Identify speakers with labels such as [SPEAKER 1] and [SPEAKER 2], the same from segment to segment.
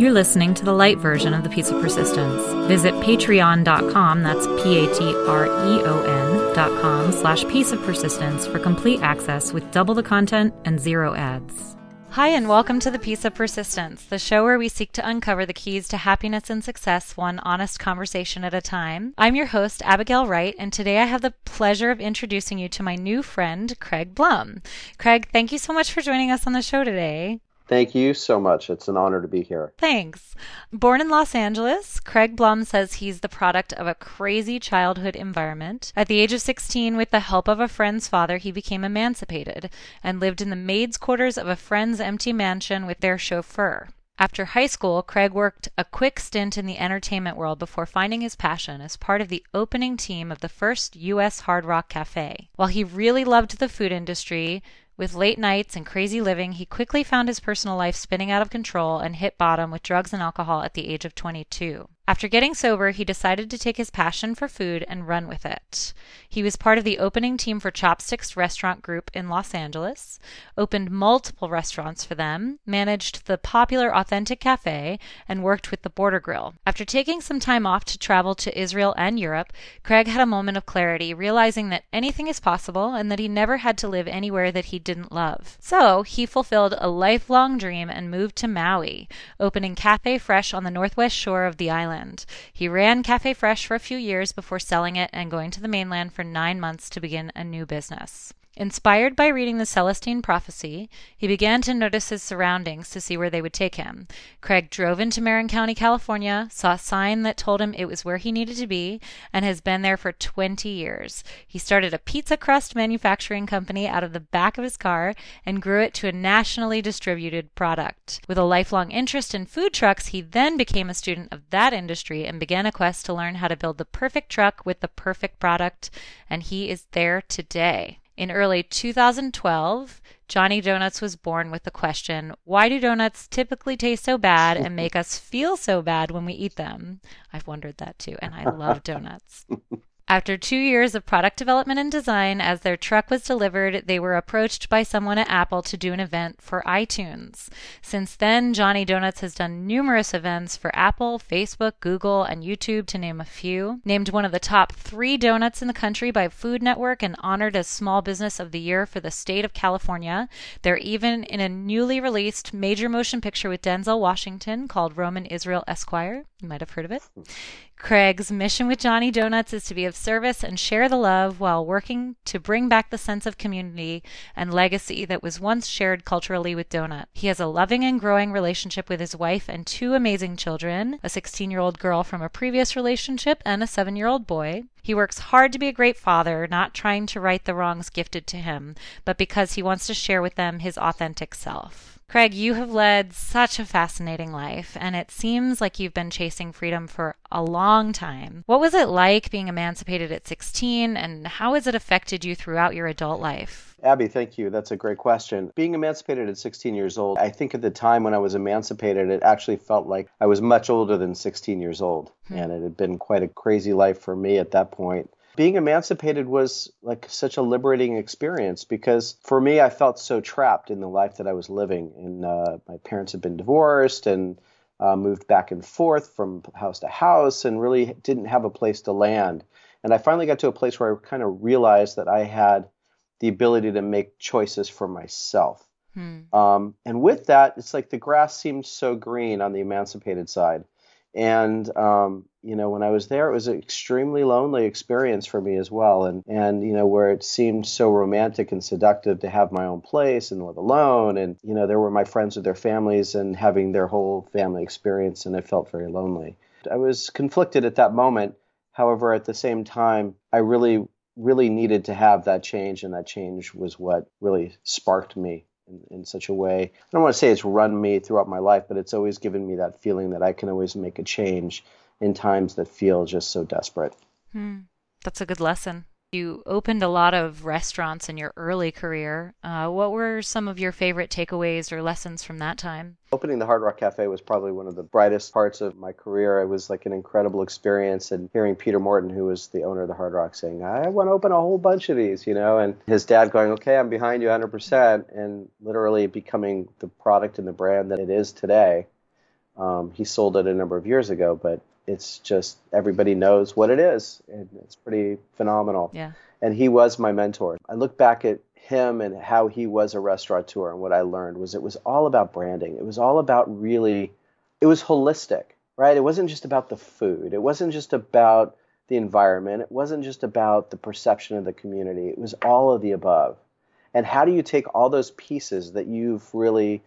[SPEAKER 1] You're listening to the light version of the Piece of Persistence. Visit patreon.com, that's P-A-T-R-E-O-N dot com slash piece of persistence for complete access with double the content and zero ads. Hi, and welcome to the Piece of Persistence, the show where we seek to uncover the keys to happiness and success one honest conversation at a time. I'm your host, Abigail Wright, and today I have the pleasure of introducing you to my new friend, Craig Blum. Craig, thank you so much for joining us on the show today.
[SPEAKER 2] Thank you so much. It's an honor to be here.
[SPEAKER 1] Thanks. Born in Los Angeles, Craig Blum says he's the product of a crazy childhood environment. At the age of 16, with the help of a friend's father, he became emancipated and lived in the maid's quarters of a friend's empty mansion with their chauffeur. After high school, Craig worked a quick stint in the entertainment world before finding his passion as part of the opening team of the first U.S. Hard Rock Cafe. While he really loved the food industry, with late nights and crazy living, he quickly found his personal life spinning out of control and hit bottom with drugs and alcohol at the age of 22. After getting sober, he decided to take his passion for food and run with it. He was part of the opening team for Chopsticks Restaurant Group in Los Angeles, opened multiple restaurants for them, managed the popular Authentic Cafe, and worked with the Border Grill. After taking some time off to travel to Israel and Europe, Craig had a moment of clarity, realizing that anything is possible and that he never had to live anywhere that he didn't love. So he fulfilled a lifelong dream and moved to Maui, opening Cafe Fresh on the northwest shore of the island. He ran Cafe Fresh for a few years before selling it and going to the mainland for nine months to begin a new business. Inspired by reading the Celestine Prophecy, he began to notice his surroundings to see where they would take him. Craig drove into Marin County, California, saw a sign that told him it was where he needed to be, and has been there for 20 years. He started a pizza crust manufacturing company out of the back of his car and grew it to a nationally distributed product. With a lifelong interest in food trucks, he then became a student of that industry and began a quest to learn how to build the perfect truck with the perfect product, and he is there today. In early 2012, Johnny Doughnuts was born with the question why do donuts typically taste so bad and make us feel so bad when we eat them? I've wondered that too, and I love donuts. After two years of product development and design, as their truck was delivered, they were approached by someone at Apple to do an event for iTunes. Since then, Johnny Doughnuts has done numerous events for Apple, Facebook, Google, and YouTube, to name a few. Named one of the top three donuts in the country by Food Network and honored as Small Business of the Year for the state of California. They're even in a newly released major motion picture with Denzel Washington called Roman Israel Esquire. You might have heard of it. Craig's mission with Johnny Doughnuts is to be of service and share the love while working to bring back the sense of community and legacy that was once shared culturally with Donut. He has a loving and growing relationship with his wife and two amazing children a 16 year old girl from a previous relationship and a 7 year old boy. He works hard to be a great father, not trying to right the wrongs gifted to him, but because he wants to share with them his authentic self. Craig, you have led such a fascinating life, and it seems like you've been chasing freedom for a long time. What was it like being emancipated at 16, and how has it affected you throughout your adult life?
[SPEAKER 2] Abby, thank you. That's a great question. Being emancipated at 16 years old, I think at the time when I was emancipated, it actually felt like I was much older than 16 years old. Hmm. And it had been quite a crazy life for me at that point being emancipated was like such a liberating experience because for me, I felt so trapped in the life that I was living. And uh, my parents had been divorced and uh, moved back and forth from house to house and really didn't have a place to land. And I finally got to a place where I kind of realized that I had the ability to make choices for myself. Hmm. Um, and with that, it's like the grass seemed so green on the emancipated side. And um, you know, when I was there, it was an extremely lonely experience for me as well. And and you know, where it seemed so romantic and seductive to have my own place and live alone. And you know, there were my friends with their families and having their whole family experience, and I felt very lonely. I was conflicted at that moment. However, at the same time, I really really needed to have that change, and that change was what really sparked me in, in such a way. I don't want to say it's run me throughout my life, but it's always given me that feeling that I can always make a change in times that feel just so desperate.
[SPEAKER 1] Hmm. That's a good lesson. You opened a lot of restaurants in your early career. Uh, what were some of your favorite takeaways or lessons from that time?
[SPEAKER 2] Opening the Hard Rock Cafe was probably one of the brightest parts of my career. It was like an incredible experience, and hearing Peter Morton, who was the owner of the Hard Rock, saying, "I want to open a whole bunch of these," you know, and his dad going, "Okay, I'm behind you 100%," and literally becoming the product and the brand that it is today Um, he sold it a number of years ago, but it's just everybody knows what it is, and it's pretty phenomenal.
[SPEAKER 1] Yeah.
[SPEAKER 2] And he was my mentor. I look back at him and how he was a restaurateur, and what I learned was it was all about branding. It was all about really, it was holistic, right? It wasn't just about the food. It wasn't just about the environment. It wasn't just about the perception of the community. It was all of the above. And how do you take all those pieces that you've really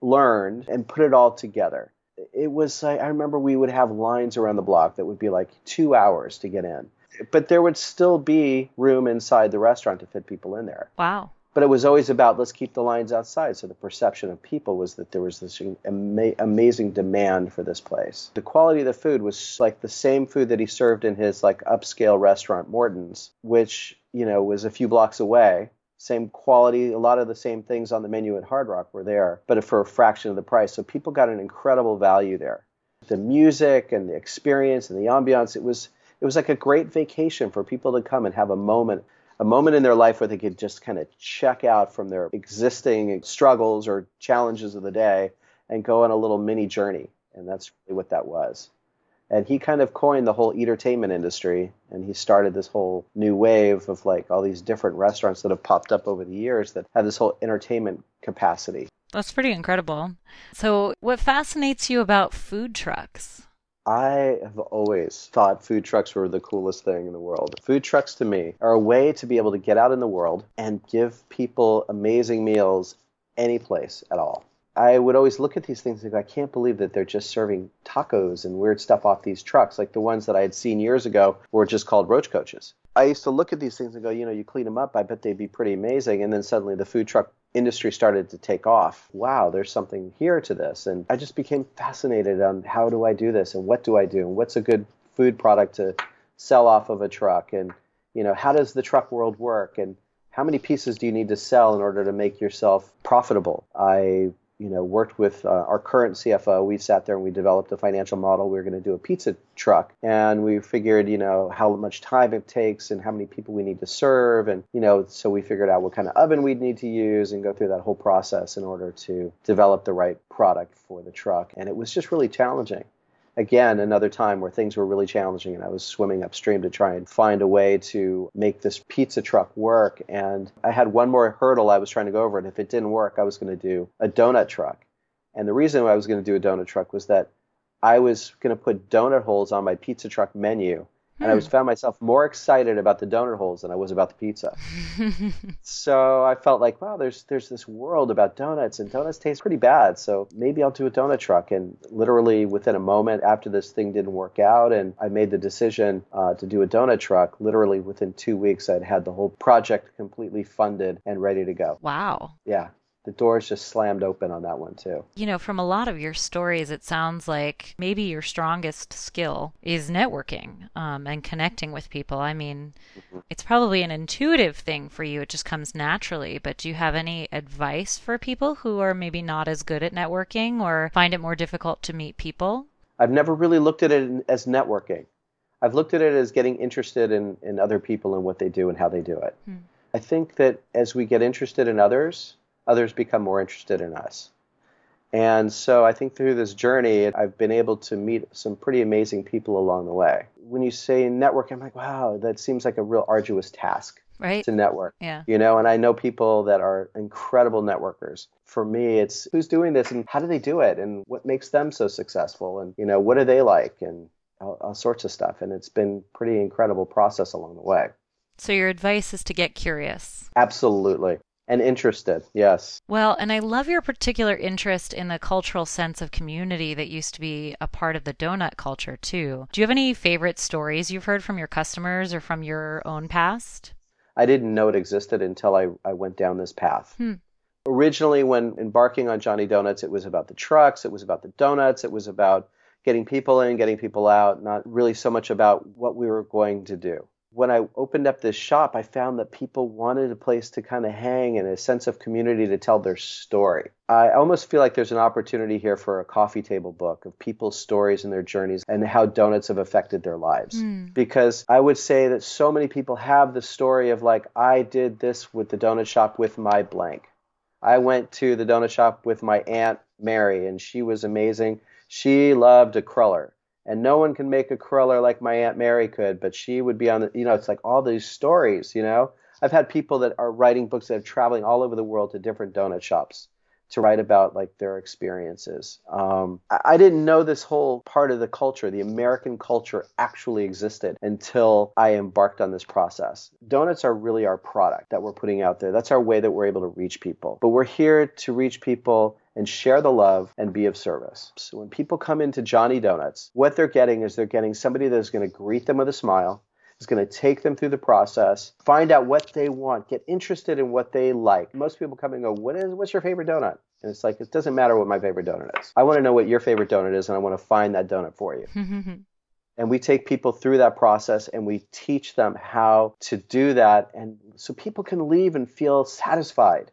[SPEAKER 2] learned and put it all together? It was, I remember we would have lines around the block that would be like two hours to get in. But there would still be room inside the restaurant to fit people in there.
[SPEAKER 1] Wow.
[SPEAKER 2] But it was always about let's keep the lines outside. So the perception of people was that there was this ama- amazing demand for this place. The quality of the food was like the same food that he served in his like upscale restaurant Morton's, which you know was a few blocks away. Same quality, a lot of the same things on the menu at Hard Rock were there, but for a fraction of the price. So people got an incredible value there. The music and the experience and the ambiance, it was it was like a great vacation for people to come and have a moment a moment in their life where they could just kind of check out from their existing struggles or challenges of the day and go on a little mini journey. And that's really what that was. And he kind of coined the whole entertainment industry and he started this whole new wave of like all these different restaurants that have popped up over the years that have this whole entertainment capacity.
[SPEAKER 1] That's pretty incredible. So, what fascinates you about food trucks?
[SPEAKER 2] I have always thought food trucks were the coolest thing in the world. Food trucks to me are a way to be able to get out in the world and give people amazing meals any place at all. I would always look at these things and go, I can't believe that they're just serving tacos and weird stuff off these trucks, like the ones that I had seen years ago were just called roach coaches. I used to look at these things and go, you know, you clean them up, I bet they'd be pretty amazing. And then suddenly the food truck industry started to take off. Wow, there's something here to this. And I just became fascinated on how do I do this and what do I do and what's a good food product to sell off of a truck and you know, how does the truck world work and how many pieces do you need to sell in order to make yourself profitable? I you know, worked with uh, our current CFO. We sat there and we developed a financial model. We were going to do a pizza truck, and we figured, you know, how much time it takes and how many people we need to serve, and you know, so we figured out what kind of oven we'd need to use and go through that whole process in order to develop the right product for the truck. And it was just really challenging again another time where things were really challenging and I was swimming upstream to try and find a way to make this pizza truck work and I had one more hurdle I was trying to go over and if it didn't work I was going to do a donut truck. And the reason I was going to do a donut truck was that I was going to put donut holes on my pizza truck menu and I was found myself more excited about the donut holes than I was about the pizza. so I felt like, wow, there's there's this world about donuts, and donuts taste pretty bad. So maybe I'll do a donut truck. And literally within a moment after this thing didn't work out, and I made the decision uh, to do a donut truck. Literally within two weeks, I'd had the whole project completely funded and ready to go.
[SPEAKER 1] Wow.
[SPEAKER 2] Yeah the doors just slammed open on that one too.
[SPEAKER 1] You know, from a lot of your stories, it sounds like maybe your strongest skill is networking um, and connecting with people. I mean, mm-hmm. it's probably an intuitive thing for you, it just comes naturally. But do you have any advice for people who are maybe not as good at networking or find it more difficult to meet people?
[SPEAKER 2] I've never really looked at it as networking. I've looked at it as getting interested in, in other people and what they do and how they do it. Hmm. I think that as we get interested in others, others become more interested in us. And so I think through this journey, I've been able to meet some pretty amazing people along the way. When you say network, I'm like, wow, that seems like a real arduous task
[SPEAKER 1] right.
[SPEAKER 2] to network.
[SPEAKER 1] Yeah.
[SPEAKER 2] You know, and I know people that are incredible networkers. For me, it's who's doing this and how do they do it and what makes them so successful and, you know, what are they like and all, all sorts of stuff. And it's been pretty incredible process along the way.
[SPEAKER 1] So your advice is to get curious.
[SPEAKER 2] Absolutely. And interested, yes.
[SPEAKER 1] Well, and I love your particular interest in the cultural sense of community that used to be a part of the donut culture, too. Do you have any favorite stories you've heard from your customers or from your own past?
[SPEAKER 2] I didn't know it existed until I, I went down this path.
[SPEAKER 1] Hmm.
[SPEAKER 2] Originally, when embarking on Johnny Doughnuts, it was about the trucks, it was about the donuts, it was about getting people in, getting people out, not really so much about what we were going to do when I opened up this shop, I found that people wanted a place to kind of hang and a sense of community to tell their story. I almost feel like there's an opportunity here for a coffee table book of people's stories and their journeys and how donuts have affected their lives.
[SPEAKER 1] Mm.
[SPEAKER 2] Because I would say that so many people have the story of like, I did this with the donut shop with my blank. I went to the donut shop with my aunt Mary and she was amazing She loved a cruller. And no one can make a cruller like my Aunt Mary could, but she would be on the, you know, it's like all these stories, you know? I've had people that are writing books that are traveling all over the world to different donut shops to write about like their experiences. Um, I, I didn't know this whole part of the culture, the American culture, actually existed until I embarked on this process. Donuts are really our product that we're putting out there. That's our way that we're able to reach people. But we're here to reach people and share the love and be of service. So when people come into Johnny Doughnuts, what they're getting is they're getting somebody that's going to greet them with a smile, is going to take them through the process, find out what they want, get interested in what they like. Most people come and go, "What is what's your favorite donut?" And it's like it doesn't matter what my favorite donut is. I want to know what your favorite donut is, and I want to find that donut for you. and we take people through that process and we teach them how to do that, and so people can leave and feel satisfied.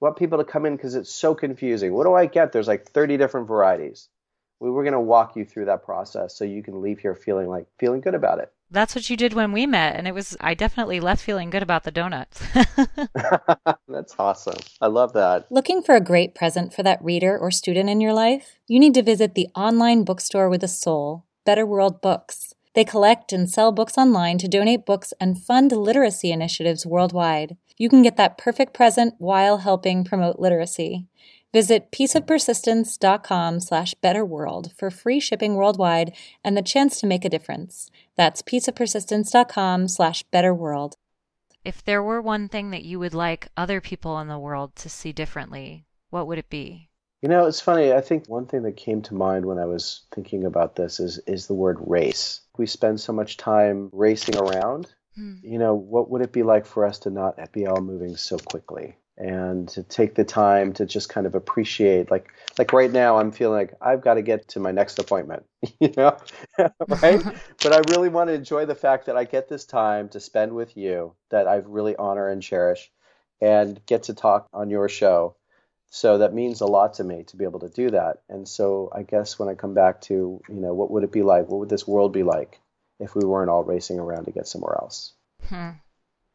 [SPEAKER 2] We want people to come in because it's so confusing. What do I get? There's like 30 different varieties. We were going to walk you through that process so you can leave here feeling like feeling good about it.
[SPEAKER 1] That's what you did when we met, and it was I definitely left feeling good about the donuts.
[SPEAKER 2] That's awesome. I love that.
[SPEAKER 3] Looking for a great present for that reader or student in your life? You need to visit the online bookstore with a soul, Better World Books. They collect and sell books online to donate books and fund literacy initiatives worldwide. You can get that perfect present while helping promote literacy. Visit pieceofpersistence.com slash betterworld for free shipping worldwide and the chance to make a difference. That's pieceofpersistence.com slash betterworld.
[SPEAKER 1] if there were one thing that you would like other people in the world to see differently, what would it be?
[SPEAKER 2] You know, it's funny. I think one thing that came to mind when I was thinking about this is is the word race. We spend so much time racing around.
[SPEAKER 1] Hmm.
[SPEAKER 2] You know, what would it be like for us to not be all moving so quickly and to take the time to just kind of appreciate like like right now I'm feeling like I've got to get to my next appointment, you know? right? but I really want to enjoy the fact that I get this time to spend with you that I really honor and cherish and get to talk on your show. So that means a lot to me to be able to do that. And so I guess when I come back to, you know, what would it be like? What would this world be like if we weren't all racing around to get somewhere else?
[SPEAKER 1] Hmm.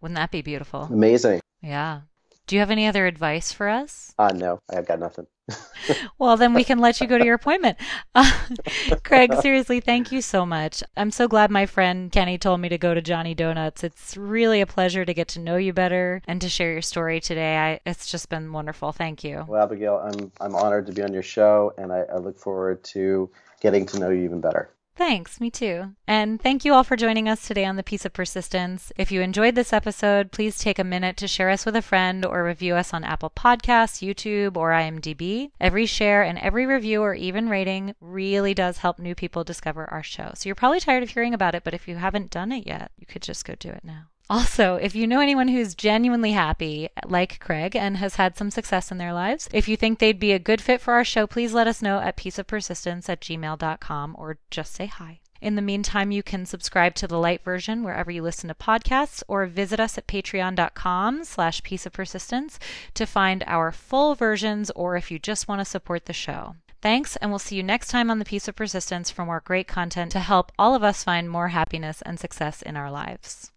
[SPEAKER 1] Wouldn't that be beautiful?
[SPEAKER 2] Amazing.
[SPEAKER 1] Yeah. Do you have any other advice for us?
[SPEAKER 2] Ah, no, I have got nothing.
[SPEAKER 1] Well, then we can let you go to your appointment. Uh, Craig, seriously, thank you so much. I'm so glad my friend Kenny told me to go to Johnny Doughnuts. It's really a pleasure to get to know you better and to share your story today. I, it's just been wonderful. Thank you.
[SPEAKER 2] Well, Abigail, I'm I'm honored to be on your show, and I, I look forward to getting to know you even better.
[SPEAKER 1] Thanks, me too. And thank you all for joining us today on The Piece of Persistence. If you enjoyed this episode, please take a minute to share us with a friend or review us on Apple Podcasts, YouTube, or IMDb. Every share and every review or even rating really does help new people discover our show. So you're probably tired of hearing about it, but if you haven't done it yet, you could just go do it now. Also, if you know anyone who's genuinely happy, like Craig, and has had some success in their lives, if you think they'd be a good fit for our show, please let us know at pieceofpersistence at gmail.com or just say hi. In the meantime, you can subscribe to the light version wherever you listen to podcasts or visit us at patreon.com slash piece of persistence to find our full versions or if you just want to support the show. Thanks, and we'll see you next time on The Piece of Persistence for more great content to help all of us find more happiness and success in our lives.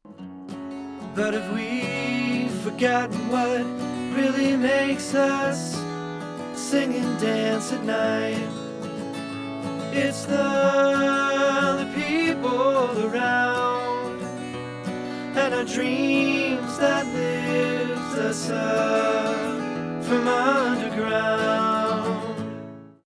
[SPEAKER 4] But if we've forgotten what really makes us sing and dance at night, it's the, the people around and our dreams that lift us up from underground.